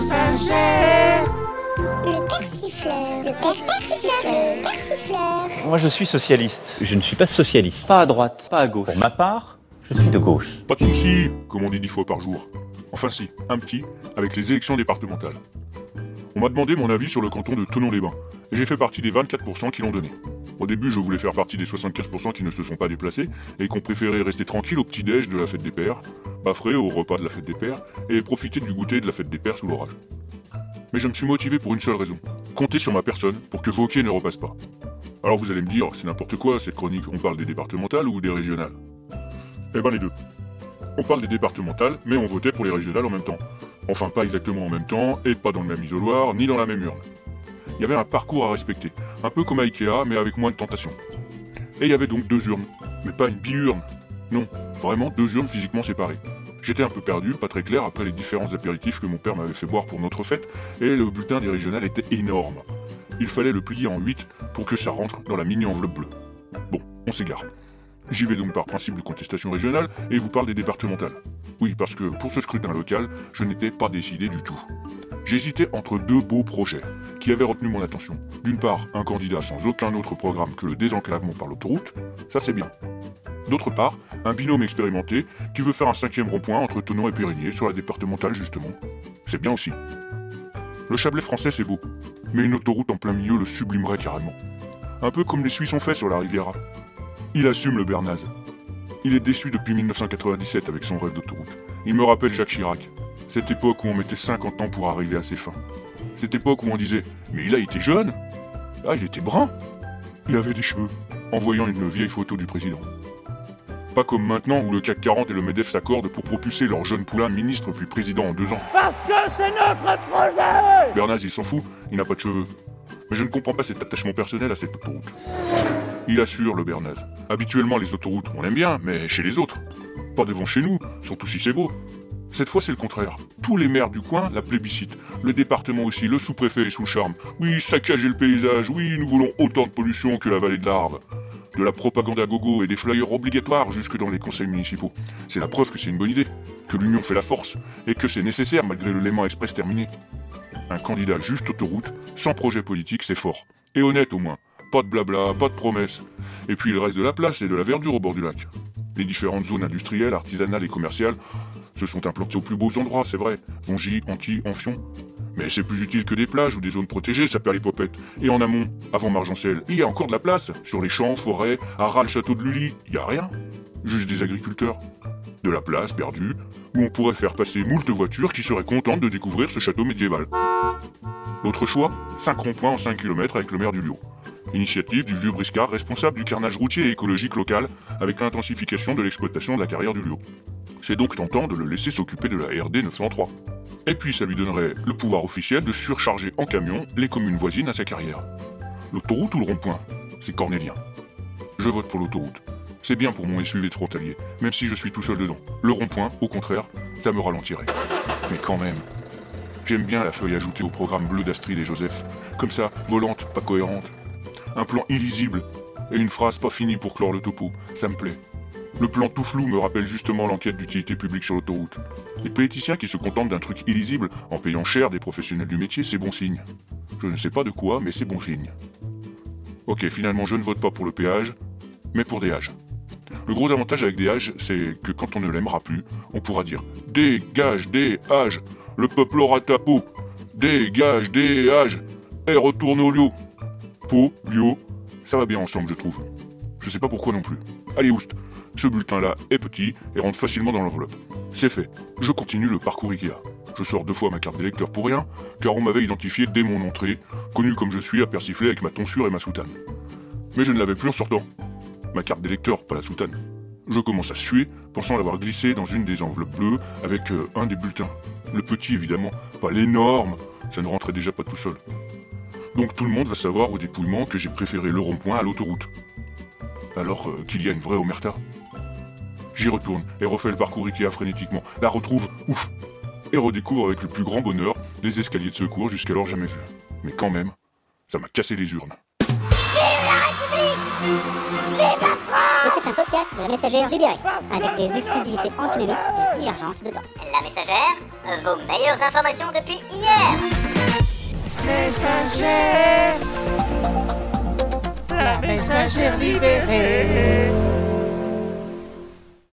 messager. Le persifleur. Le père persifleur. Le persifleur. Moi, je suis socialiste. Je ne suis pas socialiste. Pas à droite, pas à gauche. Pour ma part, je suis de gauche. Pas de soucis, comme on dit dix fois par jour. Enfin si, un petit, avec les élections départementales. On m'a demandé mon avis sur le canton de Tonon-les-Bains, et j'ai fait partie des 24% qui l'ont donné. Au début, je voulais faire partie des 75% qui ne se sont pas déplacés, et qui ont préféré rester tranquille au petit-déj de la fête des pères, baffrer au repas de la fête des pères, et profiter du goûter de la fête des pères sous l'orage. Mais je me suis motivé pour une seule raison, compter sur ma personne pour que Vauquier ne repasse pas. Alors vous allez me dire, c'est n'importe quoi cette chronique, on parle des départementales ou des régionales? Eh ben les deux. On parle des départementales, mais on votait pour les régionales en même temps. Enfin, pas exactement en même temps, et pas dans le même isoloir, ni dans la même urne. Il y avait un parcours à respecter, un peu comme à Ikea, mais avec moins de tentations. Et il y avait donc deux urnes, mais pas une bi-urne. Non, vraiment deux urnes physiquement séparées. J'étais un peu perdu, pas très clair après les différents apéritifs que mon père m'avait fait boire pour notre fête, et le bulletin des régionales était énorme. Il fallait le plier en 8 pour que ça rentre dans la mini enveloppe bleue. Bon, on s'égare. J'y vais donc par principe de contestation régionale et vous parle des départementales. Oui, parce que pour ce scrutin local, je n'étais pas décidé du tout. J'hésitais entre deux beaux projets qui avaient retenu mon attention. D'une part, un candidat sans aucun autre programme que le désenclavement par l'autoroute, ça c'est bien. D'autre part, un binôme expérimenté qui veut faire un cinquième rond-point entre Tonon et Périgny sur la départementale justement. C'est bien aussi. Le Chablais français c'est beau, mais une autoroute en plein milieu le sublimerait carrément. Un peu comme les Suisses ont fait sur la Riviera. Il assume le Bernaz. Il est déçu depuis 1997 avec son rêve d'autoroute. Il me rappelle Jacques Chirac. Cette époque où on mettait 50 ans pour arriver à ses fins. Cette époque où on disait Mais il a été jeune Ah, il était brun Il avait des cheveux. En voyant une vieille photo du président. Pas comme maintenant où le CAC 40 et le MEDEF s'accordent pour propulser leur jeune poulain ministre puis président en deux ans. Parce que c'est notre projet Bernaz, il s'en fout, il n'a pas de cheveux. Mais je ne comprends pas cet attachement personnel à cette autoroute. Il assure le Bernaz. Habituellement, les autoroutes, on aime bien, mais chez les autres. Pas devant chez nous, surtout si c'est beau. Cette fois, c'est le contraire. Tous les maires du coin la plébiscitent. Le département aussi, le sous-préfet est sous charme. Oui, saccager le paysage, oui, nous voulons autant de pollution que la vallée de l'Arve. De la propagande à gogo et des flyers obligatoires jusque dans les conseils municipaux. C'est la preuve que c'est une bonne idée, que l'union fait la force, et que c'est nécessaire malgré le Léman Express terminé. Un candidat juste autoroute, sans projet politique, c'est fort. Et honnête au moins. Pas de blabla, pas de promesses. Et puis il reste de la place et de la verdure au bord du lac. Les différentes zones industrielles, artisanales et commerciales se sont implantées aux plus beaux endroits, c'est vrai. Vongy, Antilles, Enfion. Mais c'est plus utile que des plages ou des zones protégées, ça perd les popettes. Et en amont, avant Margencel, il y a encore de la place. Sur les champs, forêts, à ras le château de Lully, il a rien. Juste des agriculteurs. De la place perdue, où on pourrait faire passer moult voitures qui seraient contentes de découvrir ce château médiéval. L'autre choix, 5 ronds-points en 5 km avec le maire du Lyon. Initiative du vieux briscard responsable du carnage routier et écologique local avec l'intensification de l'exploitation de la carrière du Lyon. C'est donc tentant de le laisser s'occuper de la RD 903. Et puis ça lui donnerait le pouvoir officiel de surcharger en camion les communes voisines à sa carrière. L'autoroute ou le rond-point? C'est cornélien. Je vote pour l'autoroute. C'est bien pour mon SUV de frontalier, même si je suis tout seul dedans. Le rond-point, au contraire, ça me ralentirait. Mais quand même. J'aime bien la feuille ajoutée au programme bleu d'Astrid et Joseph. Comme ça, volante, pas cohérente. Un plan illisible. Et une phrase pas finie pour clore le topo. Ça me plaît. Le plan tout flou me rappelle justement l'enquête d'utilité publique sur l'autoroute. Les politiciens qui se contentent d'un truc illisible en payant cher des professionnels du métier, c'est bon signe. Je ne sais pas de quoi, mais c'est bon signe. Ok, finalement, je ne vote pas pour le péage, mais pour des âges. Le gros avantage avec des âges, c'est que quand on ne l'aimera plus, on pourra dire Dégage des âges, le peuple aura ta peau. Dégage des âges, et retourne au lieu. Peau, lieu, ça va bien ensemble, je trouve. Je sais pas pourquoi non plus. Allez, oust, ce bulletin-là est petit et rentre facilement dans l'enveloppe. C'est fait. Je continue le parcours Ikea. Je sors deux fois ma carte d'électeur pour rien, car on m'avait identifié dès mon entrée, connu comme je suis à persifler avec ma tonsure et ma soutane. Mais je ne l'avais plus en sortant. Ma carte d'électeur, pas la soutane. Je commence à suer, pensant l'avoir glissé dans une des enveloppes bleues avec euh, un des bulletins. Le petit, évidemment, pas l'énorme, ça ne rentrait déjà pas tout seul. Donc tout le monde va savoir au dépouillement que j'ai préféré le rond-point à l'autoroute. Alors euh, qu'il y a une vraie omerta. J'y retourne et refais le parcours Ikea frénétiquement. La retrouve, ouf Et redécouvre avec le plus grand bonheur les escaliers de secours jusqu'alors jamais vus. Mais quand même, ça m'a cassé les urnes. Vive la République Vive la France était un podcast de la messagère libérée, avec des exclusivités antinomiques et divergentes de temps. La messagère, vos meilleures informations depuis hier Messagère La messagère libérée